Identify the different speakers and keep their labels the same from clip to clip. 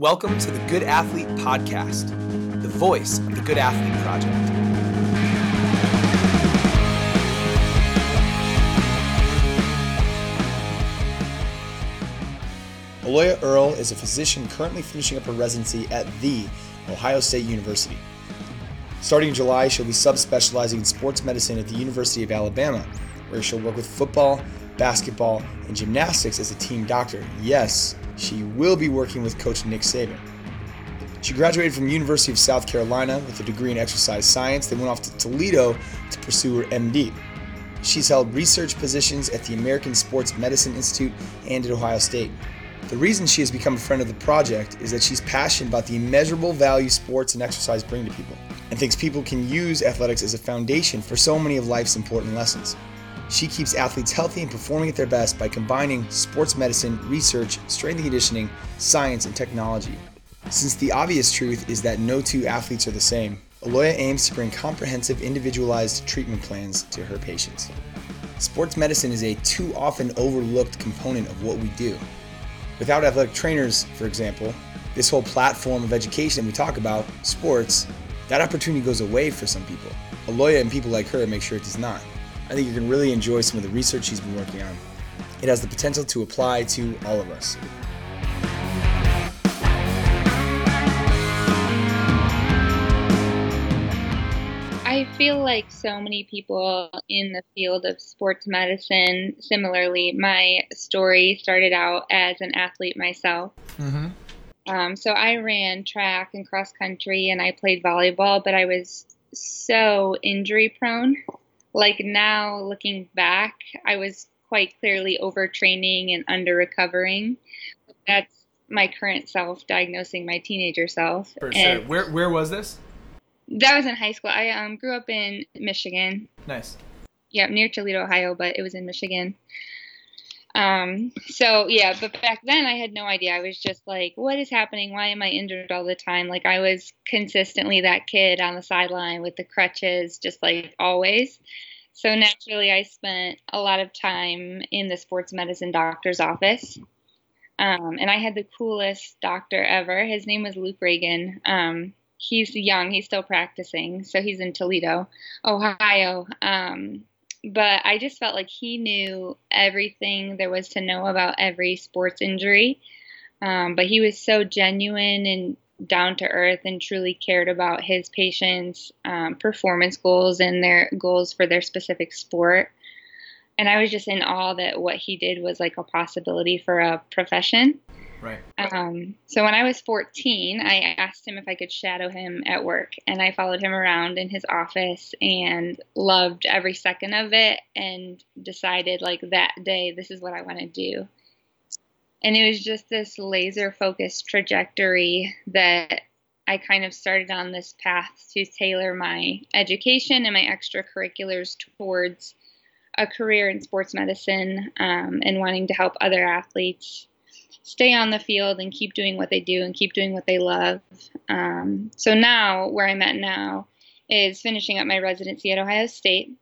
Speaker 1: Welcome to the Good Athlete Podcast, the voice of the Good Athlete Project. Aloiya Earl is a physician currently finishing up her residency at The Ohio State University. Starting in July, she'll be subspecializing in sports medicine at the University of Alabama, where she'll work with football, basketball, and gymnastics as a team doctor. Yes, she will be working with coach Nick Saban. She graduated from University of South Carolina with a degree in exercise science, then went off to Toledo to pursue her MD. She's held research positions at the American Sports Medicine Institute and at Ohio State. The reason she has become a friend of the project is that she's passionate about the immeasurable value sports and exercise bring to people, and thinks people can use athletics as a foundation for so many of life's important lessons. She keeps athletes healthy and performing at their best by combining sports medicine, research, strength and conditioning, science, and technology. Since the obvious truth is that no two athletes are the same, Aloiya aims to bring comprehensive, individualized treatment plans to her patients. Sports medicine is a too often overlooked component of what we do. Without athletic trainers, for example, this whole platform of education we talk about, sports, that opportunity goes away for some people. Aloiya and people like her make sure it does not. I think you can really enjoy some of the research he's been working on. It has the potential to apply to all of us.
Speaker 2: I feel like so many people in the field of sports medicine, similarly, my story started out as an athlete myself. Mm-hmm. Um, so I ran track and cross country and I played volleyball, but I was so injury prone like now looking back, I was quite clearly overtraining and under recovering. That's my current self diagnosing my teenager self.
Speaker 1: For sure. Where where was this?
Speaker 2: That was in high school. I um, grew up in Michigan.
Speaker 1: Nice.
Speaker 2: Yeah, near Toledo, Ohio, but it was in Michigan. Um, so yeah, but back then I had no idea. I was just like, what is happening? Why am I injured all the time? Like I was consistently that kid on the sideline with the crutches, just like always. So naturally, I spent a lot of time in the sports medicine doctor's office. Um, and I had the coolest doctor ever. His name was Luke Reagan. Um, he's young, he's still practicing, so he's in Toledo, Ohio. Um, but I just felt like he knew everything there was to know about every sports injury. Um, but he was so genuine and down to earth and truly cared about his patients' um, performance goals and their goals for their specific sport. And I was just in awe that what he did was like a possibility for a profession.
Speaker 1: Right.
Speaker 2: Um, so when I was 14, I asked him if I could shadow him at work, and I followed him around in his office and loved every second of it, and decided like that day, this is what I want to do. And it was just this laser focused trajectory that I kind of started on this path to tailor my education and my extracurriculars towards a career in sports medicine um, and wanting to help other athletes stay on the field and keep doing what they do and keep doing what they love. Um, so now, where I'm at now, is finishing up my residency at Ohio State.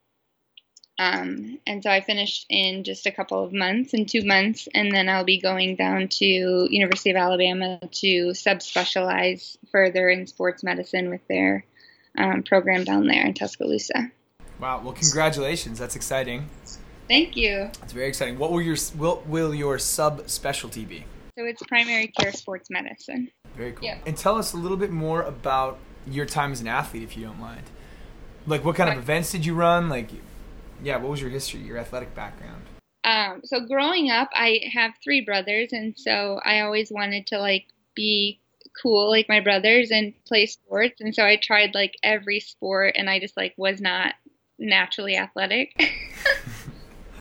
Speaker 2: Um, and so I finished in just a couple of months, in two months, and then I'll be going down to University of Alabama to subspecialize further in sports medicine with their um, program down there in Tuscaloosa.
Speaker 1: Wow! Well, congratulations. That's exciting.
Speaker 2: Thank you.
Speaker 1: It's very exciting. What will your will, will your subspecialty be?
Speaker 2: So it's primary care sports medicine.
Speaker 1: Very cool. Yep. And tell us a little bit more about your time as an athlete, if you don't mind. Like, what kind of events did you run? Like, yeah, what was your history, your athletic background?
Speaker 2: Um, so growing up, I have three brothers, and so I always wanted to like be cool like my brothers and play sports, and so I tried like every sport, and I just like was not naturally athletic.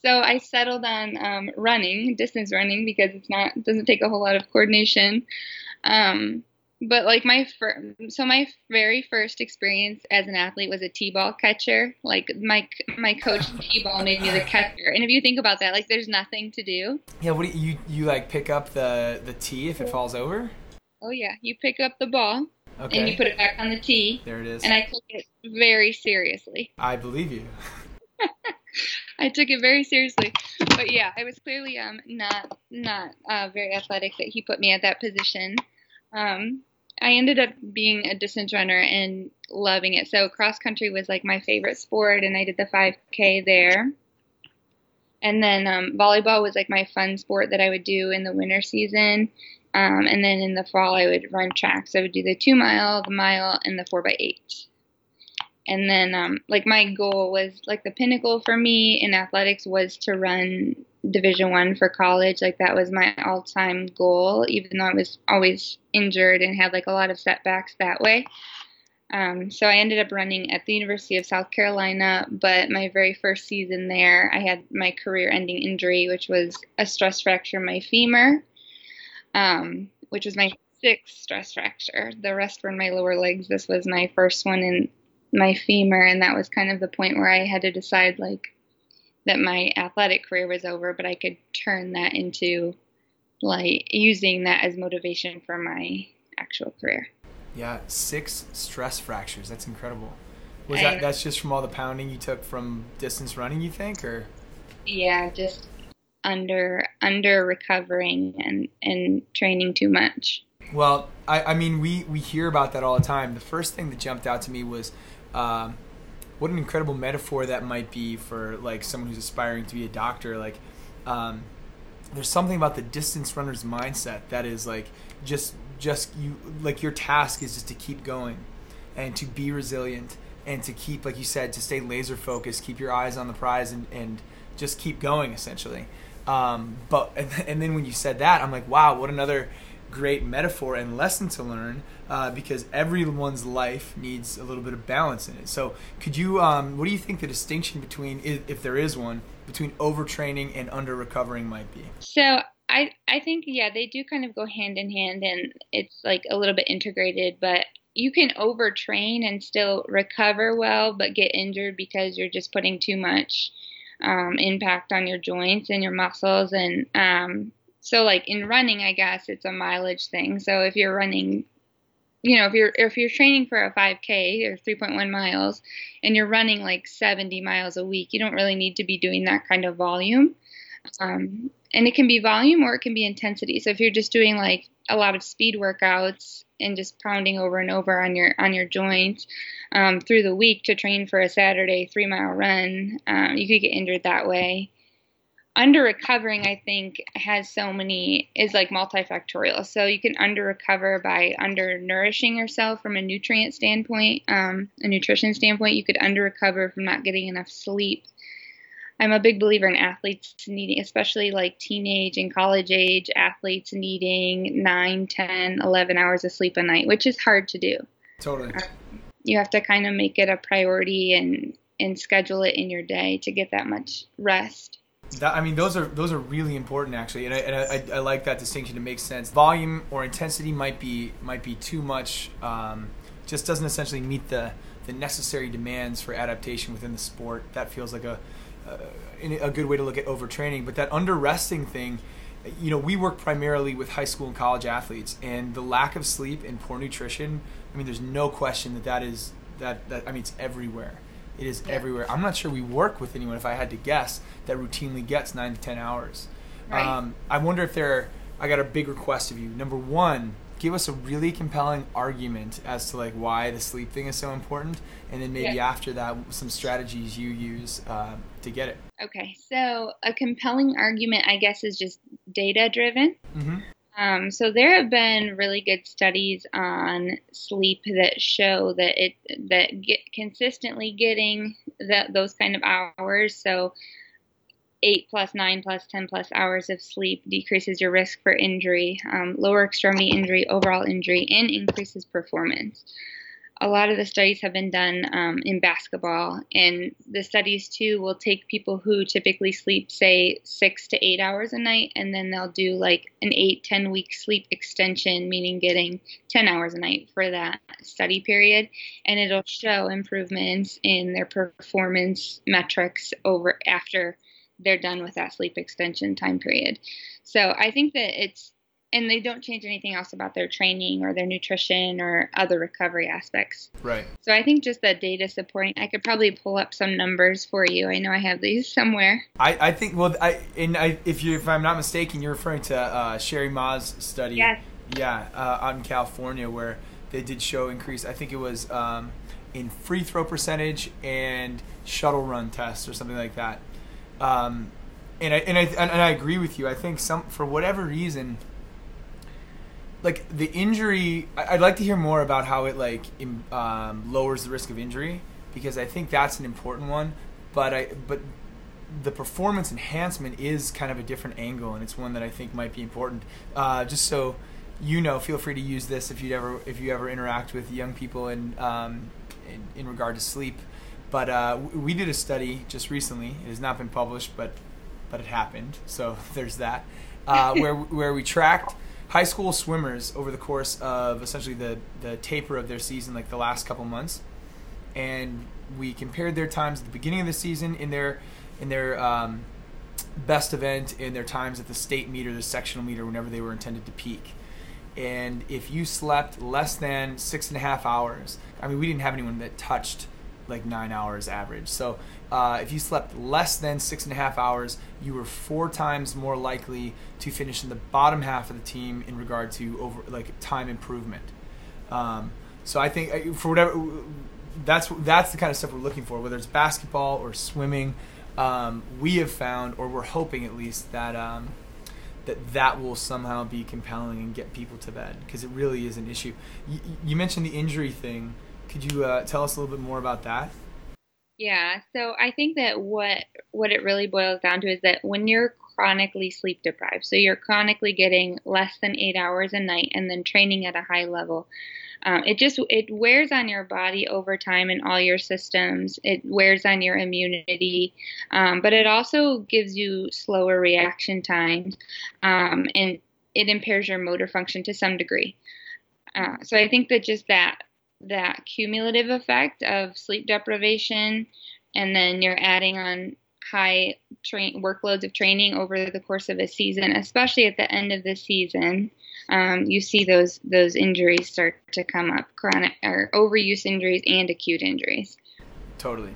Speaker 2: So I settled on um, running, distance running, because it's not it doesn't take a whole lot of coordination. Um, but like my fir- so my very first experience as an athlete was a t-ball catcher. Like my my coach t-ball made me the catcher. And if you think about that, like there's nothing to do.
Speaker 1: Yeah. What do you you like pick up the the tee if it falls over?
Speaker 2: Oh yeah, you pick up the ball. Okay. And you put it back on the tee.
Speaker 1: There it is.
Speaker 2: And I took it very seriously.
Speaker 1: I believe you.
Speaker 2: I took it very seriously. But yeah, I was clearly um not not uh, very athletic that he put me at that position. Um, I ended up being a distance runner and loving it. So cross country was like my favorite sport, and I did the 5K there. And then um, volleyball was like my fun sport that I would do in the winter season. Um, and then in the fall, I would run tracks. I would do the two mile, the mile, and the four by eight. And then, um, like my goal was like the pinnacle for me in athletics was to run Division One for college. Like that was my all-time goal, even though I was always injured and had like a lot of setbacks that way. Um, so I ended up running at the University of South Carolina, but my very first season there, I had my career-ending injury, which was a stress fracture in my femur, um, which was my sixth stress fracture. The rest were in my lower legs. This was my first one in my femur, and that was kind of the point where I had to decide like that my athletic career was over, but I could turn that into like using that as motivation for my actual career.
Speaker 1: Yeah, six stress fractures. That's incredible. Was that that's just from all the pounding you took from distance running? You think, or?
Speaker 2: Yeah, just under under recovering and and training too much.
Speaker 1: Well, I, I mean, we we hear about that all the time. The first thing that jumped out to me was. Um, what an incredible metaphor that might be for like someone who's aspiring to be a doctor like um, there's something about the distance runner's mindset that is like just just you like your task is just to keep going and to be resilient and to keep like you said to stay laser focused keep your eyes on the prize and, and just keep going essentially. Um, but and, and then when you said that i'm like wow what another great metaphor and lesson to learn uh, because everyone's life needs a little bit of balance in it. So could you um, what do you think the distinction between if there is one between overtraining and under recovering might be?
Speaker 2: So I I think yeah, they do kind of go hand in hand and it's like a little bit integrated, but you can overtrain and still recover well but get injured because you're just putting too much um, impact on your joints and your muscles and um, so like in running i guess it's a mileage thing. So if you're running you know if you're if you're training for a 5k or 3.1 miles and you're running like 70 miles a week you don't really need to be doing that kind of volume um, and it can be volume or it can be intensity. So if you're just doing like a lot of speed workouts and just pounding over and over on your on your joints um, through the week to train for a Saturday three mile run, um, you could get injured that way. Under recovering, I think, has so many is like multifactorial. So you can under recover by under nourishing yourself from a nutrient standpoint, um, a nutrition standpoint. You could under recover from not getting enough sleep I'm a big believer in athletes needing, especially like teenage and college age athletes needing 9, 10, 11 hours of sleep a night, which is hard to do.
Speaker 1: Totally.
Speaker 2: You have to kind of make it a priority and and schedule it in your day to get that much rest.
Speaker 1: That, I mean, those are those are really important actually, and I, and I, I like that distinction. It makes sense. Volume or intensity might be might be too much. Um, just doesn't essentially meet the the necessary demands for adaptation within the sport. That feels like a uh, a good way to look at overtraining. But that under resting thing, you know, we work primarily with high school and college athletes, and the lack of sleep and poor nutrition. I mean, there's no question that that is that that. I mean, it's everywhere. It is yeah. everywhere. I'm not sure we work with anyone, if I had to guess, that routinely gets nine to ten hours. Right. Um, I wonder if there. I got a big request of you. Number one, give us a really compelling argument as to like why the sleep thing is so important, and then maybe yeah. after that, some strategies you use uh, to get it.
Speaker 2: Okay, so a compelling argument, I guess, is just data driven. Mm-hmm. Um, so there have been really good studies on sleep that show that it that get consistently getting that those kind of hours. So eight plus nine plus 10 plus hours of sleep decreases your risk for injury, um, lower extremity injury, overall injury, and increases performance. A lot of the studies have been done um, in basketball, and the studies too will take people who typically sleep, say, six to eight hours a night, and then they'll do like an eight, 10 week sleep extension, meaning getting 10 hours a night for that study period, and it'll show improvements in their performance metrics over after they're done with that sleep extension time period. So I think that it's and they don't change anything else about their training or their nutrition or other recovery aspects.
Speaker 1: Right.
Speaker 2: So I think just that data supporting, I could probably pull up some numbers for you. I know I have these somewhere.
Speaker 1: I, I think well, I and I if you if I'm not mistaken, you're referring to uh, Cheri Mah's study.
Speaker 2: Yes.
Speaker 1: Yeah, uh, out in California where they did show increase. I think it was um, in free throw percentage and shuttle run tests or something like that. Um, and I and I and I agree with you. I think some for whatever reason, like the injury, I'd like to hear more about how it like um, lowers the risk of injury because I think that's an important one. But I but the performance enhancement is kind of a different angle, and it's one that I think might be important. Uh, just so you know, feel free to use this if you ever if you ever interact with young people in um, in, in, regard to sleep. But uh, we did a study just recently. It has not been published, but but it happened. So there's that. Uh, where where we tracked high school swimmers over the course of essentially the the taper of their season, like the last couple months, and we compared their times at the beginning of the season in their in their um, best event in their times at the state meet the sectional meet whenever they were intended to peak. And if you slept less than six and a half hours, I mean, we didn't have anyone that touched like nine hours average. So uh, if you slept less than six and a half hours, you were four times more likely to finish in the bottom half of the team in regard to over like time improvement. Um, so I think uh, for whatever that's that's the kind of stuff we're looking for, whether it's basketball or swimming um, we have found, or we're hoping at least, that um, that that will somehow be compelling and get people to bed because it really is an issue. Y- you mentioned the injury thing. Could you uh, tell us a little bit more about that?
Speaker 2: Yeah, so I think that what what it really boils down to is that when you're chronically sleep deprived, so you're chronically getting less than eight hours a night and then training at a high level, um, it just it wears on your body over time and all your systems. It wears on your immunity, um, but it also gives you slower reaction times, um, and it impairs your motor function to some degree. Uh, so I think that just that that cumulative effect of sleep deprivation, and then you're adding on high train workloads of training over the course of a season, especially at the end of the season, um, you see those those injuries start to come up, chronic or overuse injuries and acute injuries.
Speaker 1: Totally.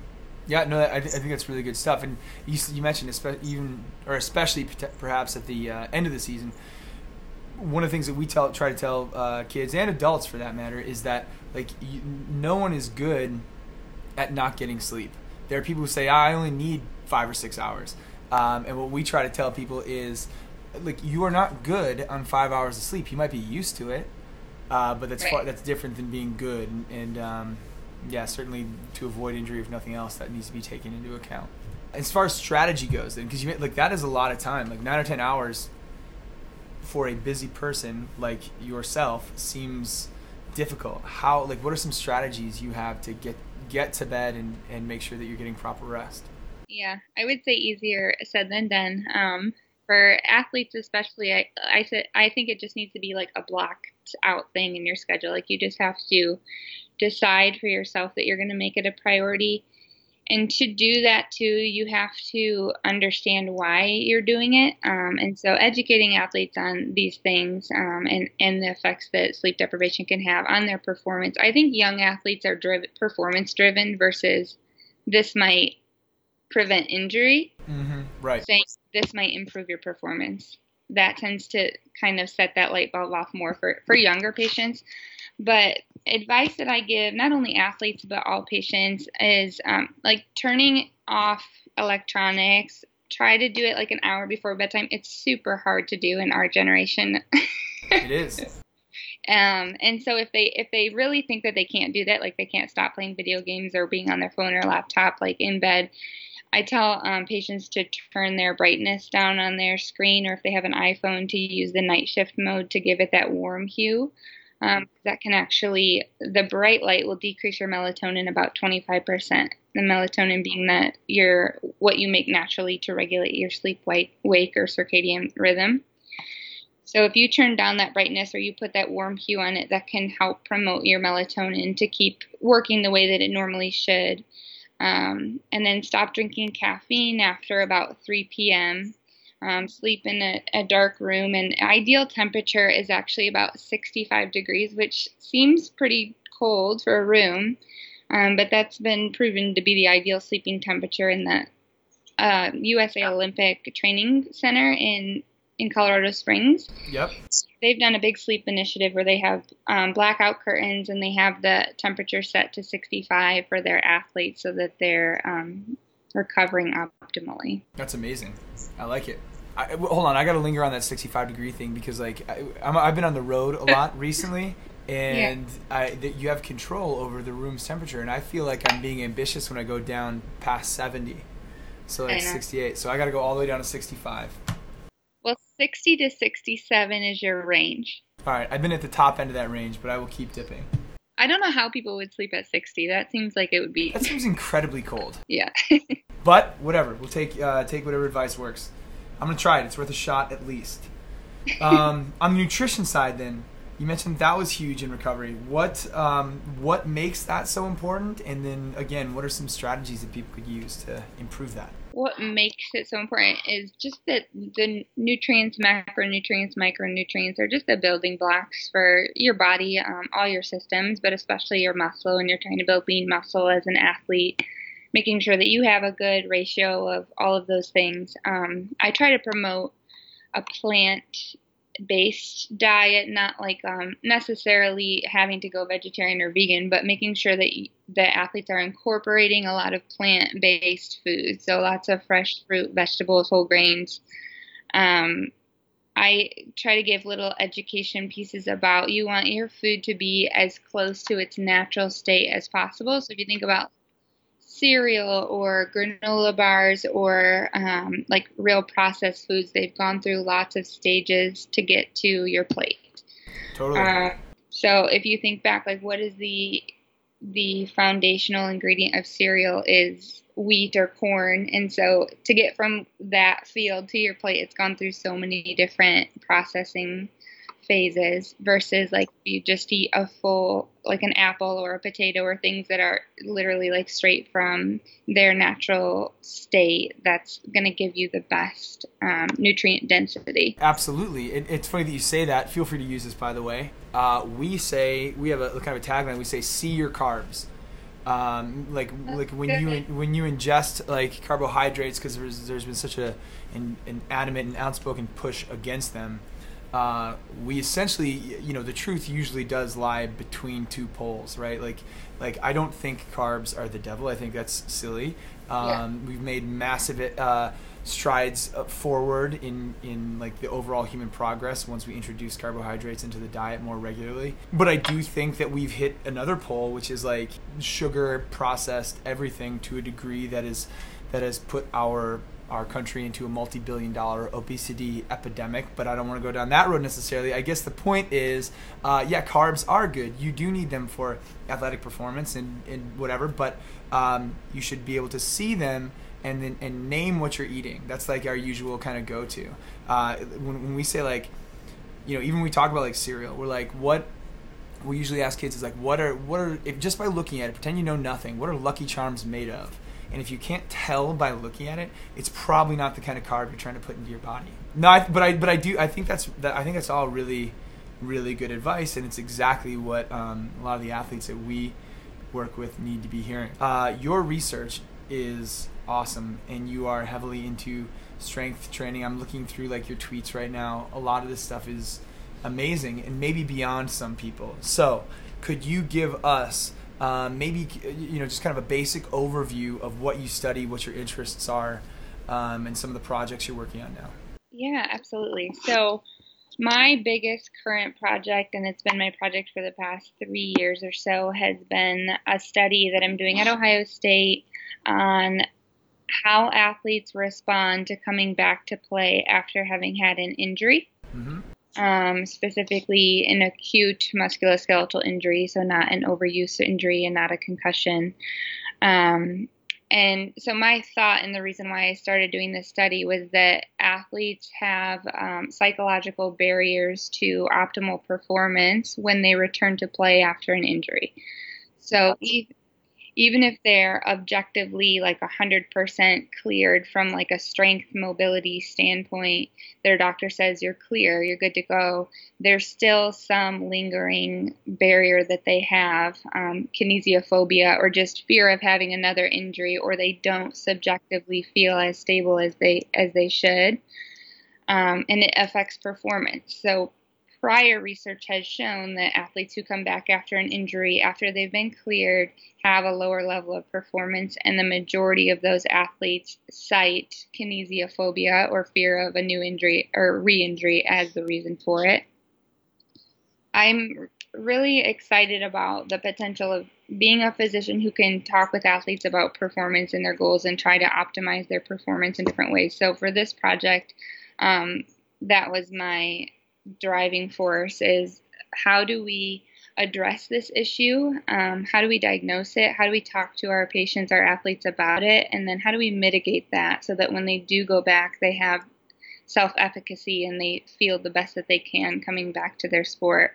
Speaker 1: Yeah, no, I, I think that's really good stuff. And you, you mentioned even or especially perhaps at the uh, end of the season, one of the things that we tell try to tell uh, kids and adults for that matter is that like you, no one is good at not getting sleep. There are people who say, "I only need five or six hours," um, and what we try to tell people is like you are not good on five hours of sleep. You might be used to it, uh, but that's right. far, that's different than being good. And, and um, yeah, certainly to avoid injury, if nothing else, that needs to be taken into account. As far as strategy goes, then, because you like that is a lot of time, like nine or ten hours for a busy person like yourself seems difficult. How like what are some strategies you have to get get to bed and and make sure that you're getting proper rest?
Speaker 2: Yeah, I would say easier said than done. Um, for athletes especially i i said i think it just needs to be like a blocked out thing in your schedule like you just have to decide for yourself that you're going to make it a priority and to do that too you have to understand why you're doing it um, and so educating athletes on these things um, and, and the effects that sleep deprivation can have on their performance i think young athletes are driven performance driven versus this might prevent injury.
Speaker 1: Mm-hmm. Right.
Speaker 2: Saying this might improve your performance. That tends to kind of set that light bulb off more for, for younger patients. But advice that I give, not only athletes, but all patients, is um, like turning off electronics. Try to do it like an hour before bedtime. It's super hard to do in our generation.
Speaker 1: it is.
Speaker 2: Um, and so if they if they really think that they can't do that, like they can't stop playing video games or being on their phone or laptop, like in bed, I tell um, patients to turn their brightness down on their screen, or if they have an iPhone, to use the night shift mode to give it that warm hue. Um, that can actually, the bright light will decrease your melatonin about 25%. The melatonin being that your what you make naturally to regulate your sleep wake, or circadian rhythm. So if you turn down that brightness or you put that warm hue on it, that can help promote your melatonin to keep working the way that it normally should. Um, and then stop drinking caffeine after about 3 p.m. Um, sleep in a, a, dark room, and ideal temperature is actually about 65 degrees, which seems pretty cold for a room, um, but that's been proven to be the ideal sleeping temperature in the uh, USA Olympic Training Center in in Colorado Springs.
Speaker 1: Yep.
Speaker 2: they've done a big sleep initiative where they have um, blackout curtains and they have the temperature set to 65 for their athletes so that they're um, recovering optimally.
Speaker 1: That's amazing. I like it. I, hold on, I got to linger on that 65 degree thing because like I, have been on the road a lot recently, and yeah. I, that you have control over the room's temperature, and I feel like I'm being ambitious when I go down past 70, so like 68. So I got to go all the way down to 65.
Speaker 2: Well, 60 to 67 is your range.
Speaker 1: All right, I've been at the top end of that range, but I will keep dipping.
Speaker 2: I don't know how people would sleep at 60. That seems like it would be.
Speaker 1: That seems incredibly cold.
Speaker 2: Yeah.
Speaker 1: but whatever, we'll take uh, take whatever advice works. I'm gonna try it. It's worth a shot at least. Um, on the nutrition side, then you mentioned that was huge in recovery. What um, what makes that so important? And then again, what are some strategies that people could use to improve that?
Speaker 2: What makes it so important is just that the nutrients, macronutrients, micronutrients are just the building blocks for your body, um, all your systems, but especially your muscle. And you're trying to build lean muscle as an athlete making sure that you have a good ratio of all of those things. Um, I try to promote a plant based diet, not like um, necessarily having to go vegetarian or vegan, but making sure that the athletes are incorporating a lot of plant based foods. So lots of fresh fruit, vegetables, whole grains. Um, I try to give little education pieces about you want your food to be as close to its natural state as possible. So if you think about cereal or granola bars or um, like real processed foods. They've gone through lots of stages to get to your plate.
Speaker 1: Totally. Uh,
Speaker 2: so if you think back, like what is the the foundational ingredient of cereal is wheat or corn, and so to get from that field to your plate, it's gone through so many different processing phases versus like you just eat a full like an apple or a potato or things that are literally like straight from their natural state that's going to give you the best um, nutrient density.
Speaker 1: Absolutely. It, it's funny that you say that. Feel free to use this by the way. Uh, we say we have a kind of a tagline. We say see your carbs. Um, like like when you when you ingest like carbohydrates because there's, there's been such a an, an adamant and outspoken push against them uh, we essentially, you know, the truth usually does lie between two poles, right? Like, like I don't think carbs are the devil. I think that's silly. Um, yeah. We've made massive uh, strides uh, forward in in like the overall human progress once we introduce carbohydrates into the diet more regularly. But I do think that we've hit another pole, which is like sugar processed everything to a degree that is that has put our our country into a multi-billion dollar obesity epidemic but i don't want to go down that road necessarily. I guess the point is uh, yeah carbs are good. You do need them for athletic performance and, and whatever but um, you should be able to see them and then and name what you're eating. That's like our usual kind of go-to. Uh, when, when we say like you know even when we talk about like cereal we're like what we usually ask kids is like what are what are if just by looking at it pretend you know nothing what are lucky charms made of and if you can't tell by looking at it, it's probably not the kind of carb you're trying to put into your body. No, I, but I but I do I think that's that I think that's all really really good advice, and it's exactly what um, a lot of the athletes that we work with need to be hearing. Uh, your research is awesome, and you are heavily into strength training. I'm looking through like your tweets right now. A lot of this stuff is amazing and maybe beyond some people. So, could you give us um, maybe you know just kind of a basic overview of what you study, what your interests are, um, and some of the projects you're working on now.
Speaker 2: Yeah, absolutely. So my biggest current project, and it's been my project for the past three years or so, has been a study that I'm doing at Ohio State on how athletes respond to coming back to play after having had an injury. Mm-hmm um, specifically an acute musculoskeletal injury, so not an overuse injury and not a concussion. Um, and so, my thought and the reason why I started doing this study was that athletes have um, psychological barriers to optimal performance when they return to play after an injury. So, even if they're objectively like 100% cleared from like a strength mobility standpoint their doctor says you're clear you're good to go there's still some lingering barrier that they have um, kinesiophobia or just fear of having another injury or they don't subjectively feel as stable as they as they should um, and it affects performance. So prior research has shown that athletes who come back after an injury, after they've been cleared, have a lower level of performance, and the majority of those athletes cite kinesiophobia or fear of a new injury or re injury as the reason for it. I'm really excited about the potential of being a physician who can talk with athletes about performance and their goals and try to optimize their performance in different ways. So for this project, um, that was my driving force is how do we address this issue? Um, how do we diagnose it? How do we talk to our patients, our athletes about it? And then how do we mitigate that so that when they do go back, they have self efficacy and they feel the best that they can coming back to their sport?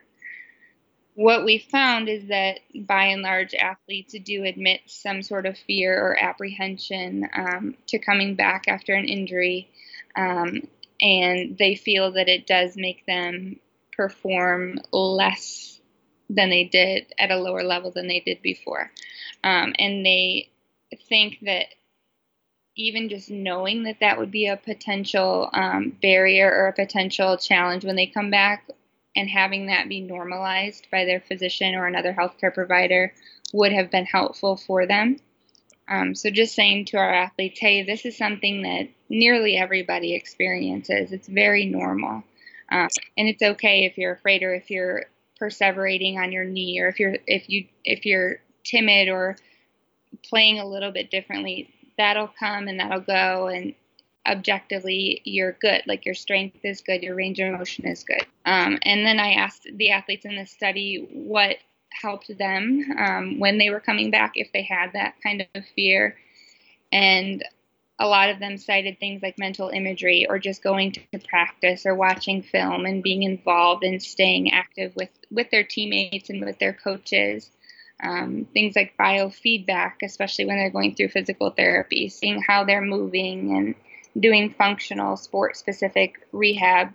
Speaker 2: What we found is that by and large, athletes do admit some sort of fear or apprehension um, to coming back after an injury. Um, and they feel that it does make them perform less than they did at a lower level than they did before. Um, and they think that even just knowing that that would be a potential um, barrier or a potential challenge when they come back and having that be normalized by their physician or another healthcare provider would have been helpful for them. Um, so just saying to our athletes, hey, this is something that nearly everybody experiences. It's very normal, uh, and it's okay if you're afraid or if you're perseverating on your knee or if you're if you if you're timid or playing a little bit differently. That'll come and that'll go, and objectively you're good like your strength is good your range of motion is good um, and then i asked the athletes in the study what helped them um, when they were coming back if they had that kind of fear. And a lot of them cited things like mental imagery or just going to practice or watching film and being involved and staying active with, with their teammates and with their coaches. Um, things like biofeedback, especially when they're going through physical therapy, seeing how they're moving and doing functional sport specific rehab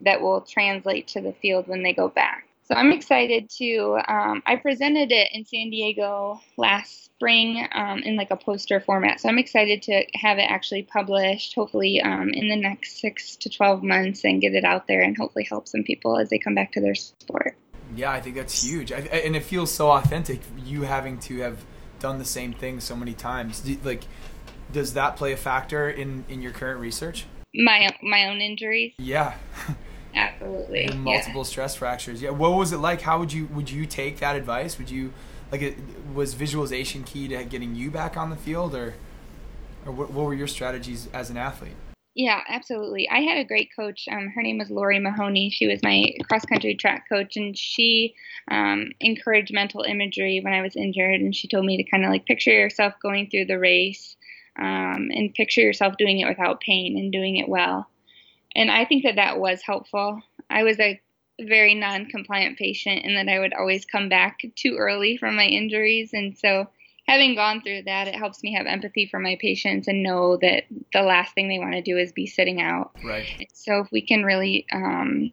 Speaker 2: that will translate to the field when they go back. So I'm excited to. Um, I presented it in San Diego last spring um, in like a poster format. So I'm excited to have it actually published, hopefully um, in the next six to 12 months, and get it out there and hopefully help some people as they come back to their sport.
Speaker 1: Yeah, I think that's huge, I, and it feels so authentic. You having to have done the same thing so many times, like, does that play a factor in in your current research?
Speaker 2: My my own injuries.
Speaker 1: Yeah.
Speaker 2: Absolutely.
Speaker 1: And multiple yeah. stress fractures. Yeah. What was it like? How would you would you take that advice? Would you like it was visualization key to getting you back on the field or or what, what were your strategies as an athlete?
Speaker 2: Yeah, absolutely. I had a great coach. Um, her name was Lori Mahoney. She was my cross country track coach, and she um, encouraged mental imagery when I was injured. And she told me to kind of like picture yourself going through the race um, and picture yourself doing it without pain and doing it well and I think that that was helpful. I was a very non-compliant patient, and that I would always come back too early from my injuries, and so having gone through that, it helps me have empathy for my patients and know that the last thing they want to do is be sitting out.
Speaker 1: Right.
Speaker 2: So if we can really um,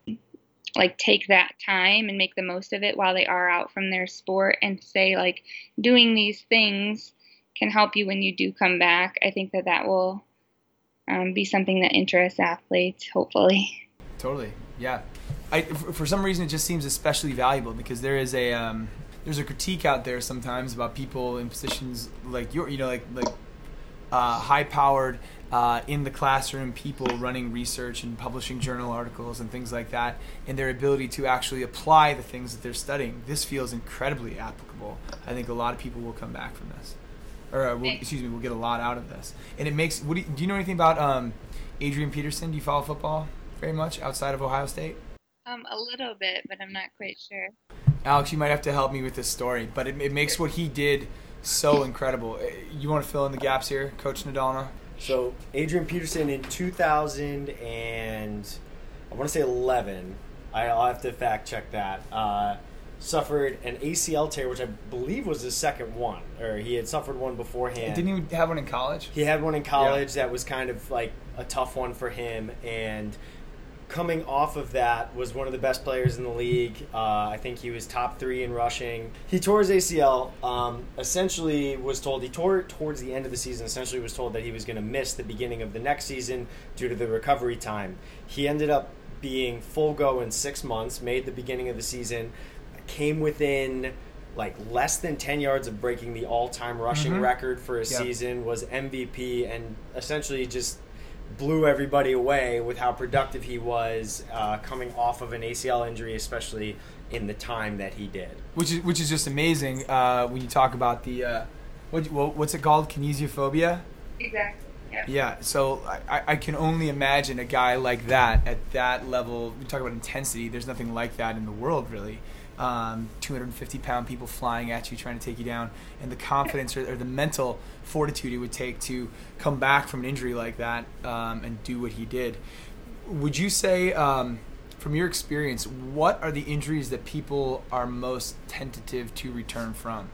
Speaker 2: like take that time and make the most of it while they are out from their sport and say like doing these things can help you when you do come back, I think that that will um, be something that interests athletes, hopefully.
Speaker 1: Totally, yeah. I, for some reason, it just seems especially valuable because there is a um, there's a critique out there sometimes about people in positions like your, you know, like like uh, high powered uh, in the classroom people running research and publishing journal articles and things like that, and their ability to actually apply the things that they're studying. This feels incredibly applicable. I think a lot of people will come back from this or uh, we'll, excuse me, we'll get a lot out of this. And it makes. What do you, do you know anything about um, Adrian Peterson? Do you follow football very much outside of Ohio State?
Speaker 2: Um, a little bit, but I'm not quite sure.
Speaker 1: Alex, you might have to help me with this story, but it, it makes what he did so incredible. Uh, you want to fill in the gaps here, Coach Nadalma?
Speaker 3: So Adrian Peterson in 2000 and I want to say 11. I'll have to fact check that. Uh, suffered an ACL tear, which I believe was his second one, or he had suffered one beforehand.
Speaker 1: Didn't he have one in college?
Speaker 3: He had one in college yeah. that was kind of like a tough one for him, and coming off of that was one of the best players in the league. Uh, I think he was top three in rushing. He tore his ACL. Um, essentially, was told he tore it towards the end of the season. Essentially, was told that he was going to miss the beginning of the next season due to the recovery time. He ended up being full go in six months, made the beginning of the season, came within like less than 10 yards of breaking the all-time rushing
Speaker 1: Mhm.
Speaker 3: record for a
Speaker 1: Yep.
Speaker 3: season was MVP and essentially just blew everybody away with how productive he was uh, coming off of an ACL injury especially in the time that he did
Speaker 1: which is which is just amazing uh, when you talk about the uh, what, what what's it called kinesiophobia.
Speaker 2: Exactly. Yeah.
Speaker 1: Yeah, so I, I can only imagine a guy like that at that level. We talk about intensity. There's nothing like that in the world, really. Um, 250 pound people flying at you, trying to take you down, and the confidence or, or the mental fortitude it would take to come back from an injury like that um, and do what he did. Would you say, um, from your experience, what are the injuries that people are most tentative to return from?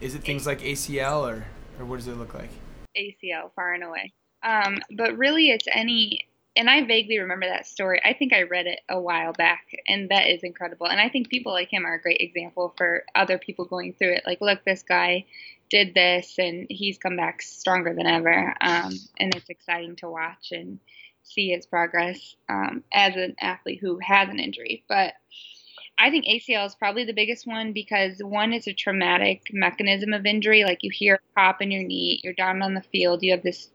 Speaker 1: Is it things like ACL or, or what does it look like?
Speaker 2: ACL far and away. Um, but really, it's any, and I vaguely remember that story. I think I read it a while back, and that is incredible. And I think people like him are a great example for other people going through it. Like, look, this guy did this, and he's come back stronger than ever. Um, and it's exciting to watch and see his progress um, as an athlete who has an injury. But I think ACL is probably the biggest one because one is a traumatic mechanism of injury. Like you hear a pop in your knee, you're down on the field, you have this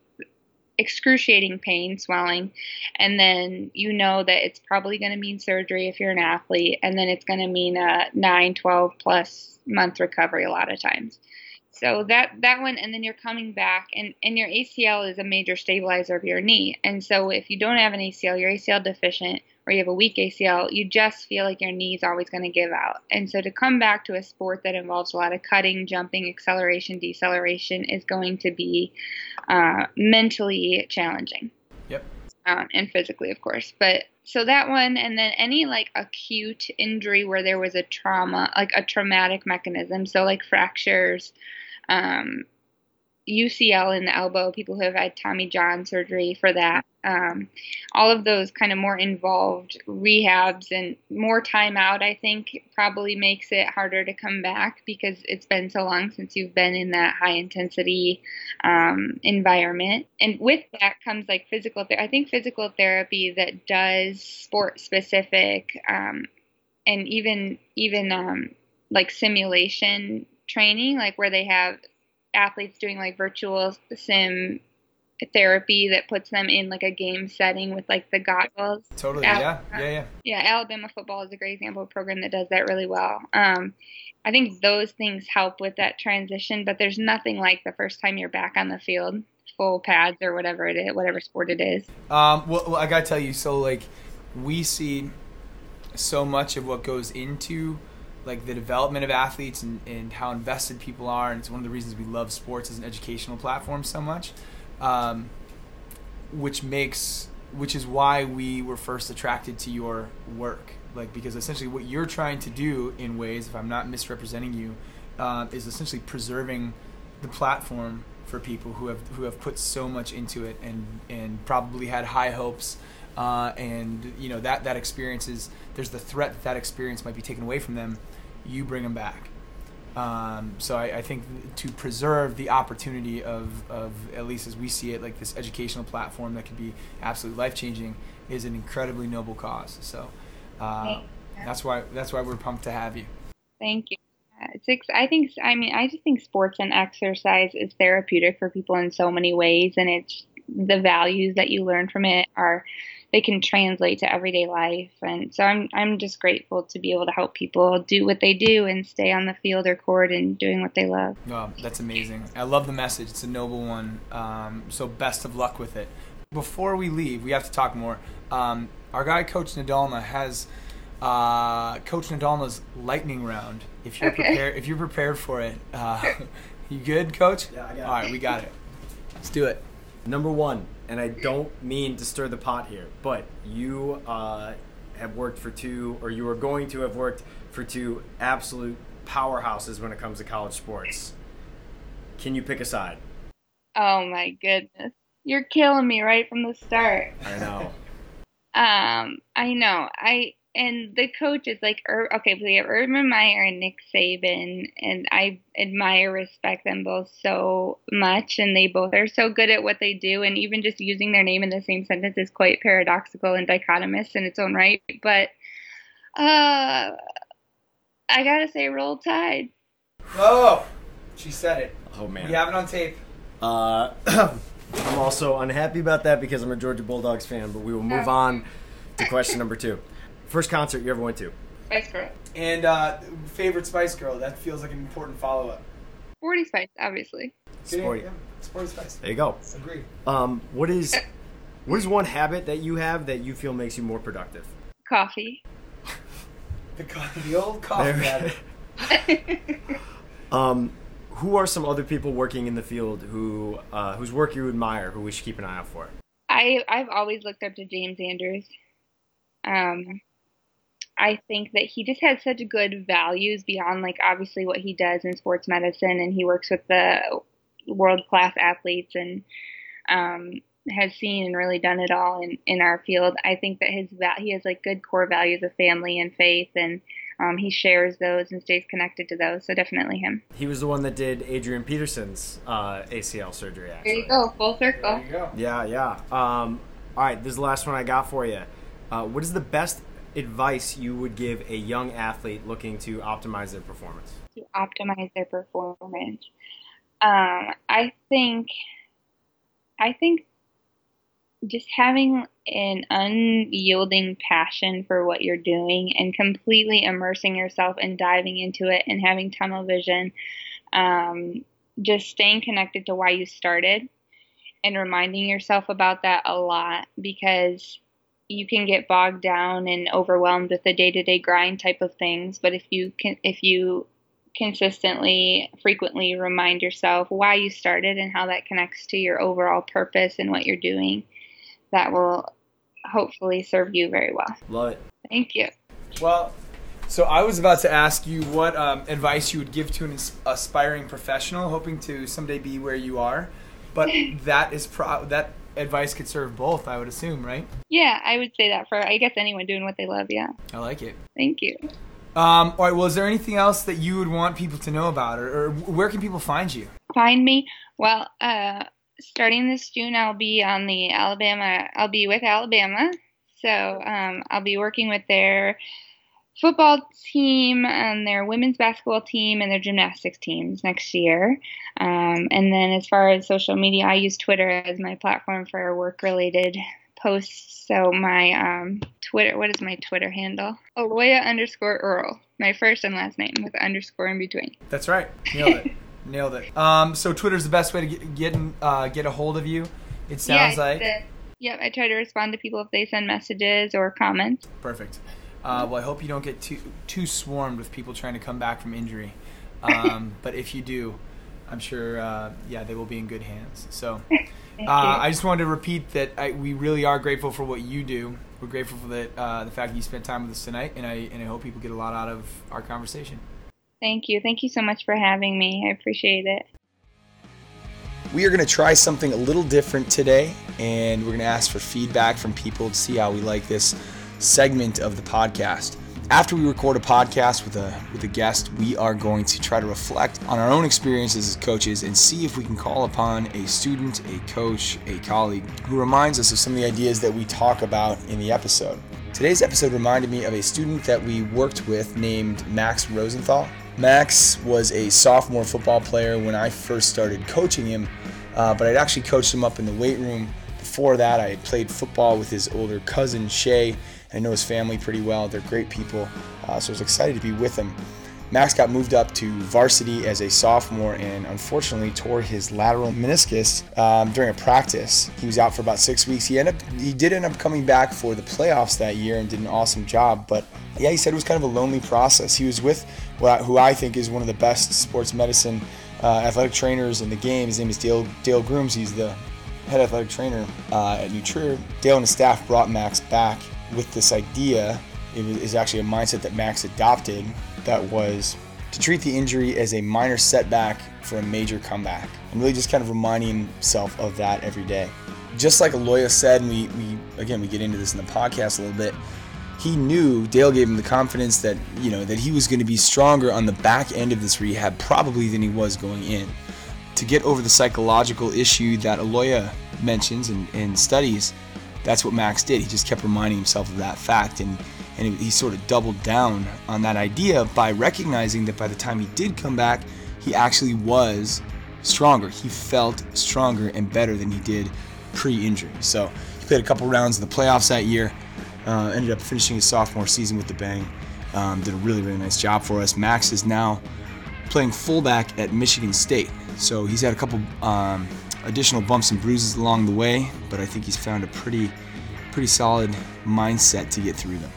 Speaker 2: excruciating pain, swelling, and then you know that it's probably going to mean surgery if you're an athlete, and then it's going to mean a 9, 12 plus month recovery a lot of times. So that that one, and then you're coming back, and and your ACL is a major stabilizer of your knee, and so if you don't have an ACL, you're ACL deficient, or you have a weak ACL, you just feel like your knee's always going to give out. And so to come back to a sport that involves a lot of cutting, jumping, acceleration, deceleration is going to be uh, mentally challenging.
Speaker 1: Yep.
Speaker 2: Um, and physically, of course. But so that one, and then any like acute injury where there was a trauma, like a traumatic mechanism. So like fractures, um, UCL in the elbow, people who have had Tommy John surgery for that. Um, all of those kind of more involved rehabs and more time out, I think, probably makes it harder to come back because it's been so long since you've been in that high intensity um, environment. And with that comes like physical therapy. I think physical therapy that does sport specific um, and even even um, like simulation training, like where they have athletes doing like virtual sim therapy that puts them in like a game setting with like the goggles.
Speaker 1: Totally.
Speaker 2: Al-
Speaker 1: Yeah. Yeah. Yeah.
Speaker 2: Yeah, Alabama football is a great example of a program that does that really well. Um, I think those things help with that transition, but there's nothing like the first time you're back on the field, full pads or whatever it is, whatever sport it is.
Speaker 1: Um, well, well, I gotta tell you, so like, we see so much of what goes into like the development of athletes and, and how invested people are, and it's one of the reasons we love sports as an educational platform so much. Um, which makes which is why we were first attracted to your work like because essentially what you're trying to do in ways if i'm not misrepresenting you uh, is essentially preserving the platform for people who have who have put so much into it and and probably had high hopes uh, and you know that that experience is there's the threat that that experience might be taken away from them you bring them back um, so I, I think to preserve the opportunity of, of at least as we see it, like this educational platform that could be absolutely life changing, is an incredibly noble cause. So uh, that's why that's why we're pumped to have you.
Speaker 2: Thank you. It's ex- I think I mean I just think sports and exercise is therapeutic for people in so many ways, and it's the values that you learn from it are they can translate to everyday life, and so I'm I'm just grateful to be able to help people do what they do and stay on the field or court and doing what they love.
Speaker 1: Oh, that's amazing. I love the message. It's a noble one. Um, so best of luck with it. Before we leave, we have to talk more. Um, our guy, Coach Nadalma, has uh, Coach Nadalma's lightning round. If you're
Speaker 2: Okay.
Speaker 1: prepared, if you're prepared for it, uh, you good, Coach?
Speaker 3: Yeah, I got it.
Speaker 1: All right, we got it. Let's do it.
Speaker 3: Number one, and I don't mean to stir the pot here, but you uh, have worked for two, or you are going to have worked for two absolute powerhouses when it comes to college sports. Can you pick a side?
Speaker 2: Oh my goodness, you're killing me right from the start.
Speaker 3: I know.
Speaker 2: Um, I know. I and the coaches like Ur- okay, we have Urban Meyer and Nick Saban, and I admire, respect them both so much, and they both are so good at what they do, and even just using their name in the same sentence is quite paradoxical and dichotomous in its own right. But uh, I gotta say, Roll Tide.
Speaker 1: Oh, she said it.
Speaker 3: Oh man.
Speaker 1: We have it on tape.
Speaker 3: Uh, I'm also unhappy about that because I'm a Georgia Bulldogs fan, but we will move on to question number two. First concert you ever went to?
Speaker 2: Spice Girl.
Speaker 1: And uh, favorite Spice Girl. That feels like an important follow up.
Speaker 2: Sporty Spice, obviously.
Speaker 3: Sporty.
Speaker 1: Yeah, Sporty Spice.
Speaker 3: There you go.
Speaker 1: Agreed.
Speaker 3: Um, what is what is one habit that you have that you feel makes you more productive?
Speaker 2: Coffee.
Speaker 1: The, co- the old coffee
Speaker 3: There-
Speaker 1: habit.
Speaker 3: um, who are some other people working in the field who uh, whose work you admire, who we should keep an eye out for?
Speaker 2: I I've always looked up to James Andrews. Um, I think that he just has such good values beyond like obviously what he does in sports medicine, and he works with the world class athletes and um, has seen and really done it all in in our field. I think that his va- he has like good core values of family and faith, and um, he shares those and stays connected to those. So definitely him.
Speaker 3: He was the one that did Adrian Peterson's uh, ACL surgery. Actually.
Speaker 2: There you go, full circle.
Speaker 1: There you go.
Speaker 3: Yeah, yeah. Um, all right, this is the last one I got for you. Uh, what is the best advice you would give a young athlete looking to optimize their performance?
Speaker 2: to optimize their performance. Um, I think, I think, just having an unyielding passion for what you're doing and completely immersing yourself and diving into it and having tunnel vision, um, just staying connected to why you started and reminding yourself about that a lot because you can get bogged down and overwhelmed with the day-to-day grind type of things but if you can if you consistently frequently remind yourself why you started and how that connects to your overall purpose and what you're doing that will hopefully serve you very well
Speaker 3: Love it.
Speaker 2: thank you
Speaker 1: Well, so I was about to ask you what um, advice you would give to an aspiring professional hoping to someday be where you are, but that is pro- that advice could serve both, I would assume, right?
Speaker 2: yeah i would say that for i guess anyone doing what they love yeah
Speaker 1: I like it.
Speaker 2: thank you
Speaker 1: Um, all right. Well, is there anything else that you would want people to know about, or, or where can people find you?
Speaker 2: find me well uh starting this june i'll be on the alabama i'll be with alabama so um, i'll be working with their football team and their women's basketball team and their gymnastics teams next year um, and then as far as social media i use twitter as my platform for work related posts so my um, twitter what is my twitter handle aloiya underscore earl my first and last name with underscore in between
Speaker 1: That's right. Nailed it. Nailed it. Um, so Twitter's the best way to get get, in, uh, get a hold of you. It sounds
Speaker 2: yeah,
Speaker 1: like
Speaker 2: the- Yep, I try to respond to people if they send messages or comments.
Speaker 1: perfect. Uh, well, I hope you don't get too too swarmed with people trying to come back from injury. Um, but if you do, I'm sure, uh, yeah, they will be in good hands. So. Uh. I just wanted to repeat that I, we really are grateful for what you do. We're grateful for that, uh, the fact that you spent time with us tonight, and I and I hope people get a lot out of our conversation.
Speaker 2: Thank you. Thank you so much for having me. I appreciate it.
Speaker 1: We are going to try something a little different today, and we're going to ask for feedback from people to see how we like this segment of the podcast. After we record a podcast with a with a guest, we are going to try to reflect on our own experiences as coaches and see if we can call upon a student, a coach, a colleague who reminds us of some of the ideas that we talk about in the episode. Today's episode reminded me of a student that we worked with named Max Rosenthal. Max was a sophomore football player when I first started coaching him, uh, but I'd actually coached him up in the weight room. Before that, I had played football with his older cousin, Shay. I know his family pretty well. They're great people, uh, so I was excited to be with him. Max got moved up to varsity as a sophomore and unfortunately tore his lateral meniscus um, during a practice. He was out for about six weeks. He ended up, he did end up coming back for the playoffs that year and did an awesome job. But yeah, he said it was kind of a lonely process. He was with who I think is one of the best sports medicine uh, athletic trainers in the game. His name is Dale Dale Grooms. He's the head athletic trainer uh, at New Trier. Dale and his staff brought Max back with this idea. It is actually a mindset that Max adopted that was to treat the injury as a minor setback for a major comeback and really just kind of reminding himself of that every day. Just like Aloiya said, and we, we again we get into this in the podcast a little bit, he knew Dale gave him the confidence that you know that he was going to be stronger on the back end of this rehab probably than he was going in. To get over the psychological issue that Aloiya mentions and, and studies, that's what Max did. He just kept reminding himself of that fact and and he sort of doubled down on that idea by recognizing that by the time he did come back, he actually was stronger. He felt stronger and better than he did pre-injury. So he played a couple rounds in the playoffs that year. Uh, ended up finishing his sophomore season with the bang. Um, did a really, really nice job for us. Max is now playing fullback at Michigan State. So he's had a couple um, additional bumps and bruises along the way, but I think he's found a pretty, pretty solid mindset to get through them.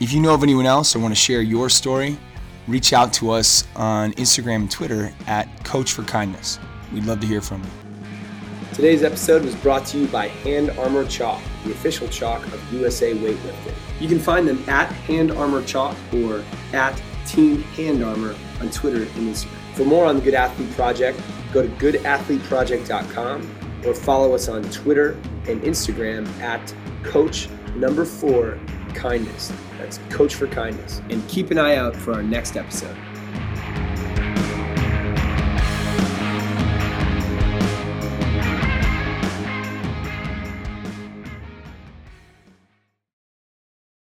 Speaker 1: If you know of anyone else or want to share your story, reach out to us on Instagram and Twitter at Coach for Kindness. We'd love to hear from you.
Speaker 4: Today's episode was brought to you by Hand Armor Chalk, the official chalk of USA Weightlifting. You can find them at Hand Armor Chalk or at Team Hand Armor on Twitter and Instagram. For more on the Good Athlete Project, go to goodathleteproject.com or follow us on Twitter and Instagram at Coach Number Four Kindness. That's Coach for Kindness. And keep an eye out for our next episode.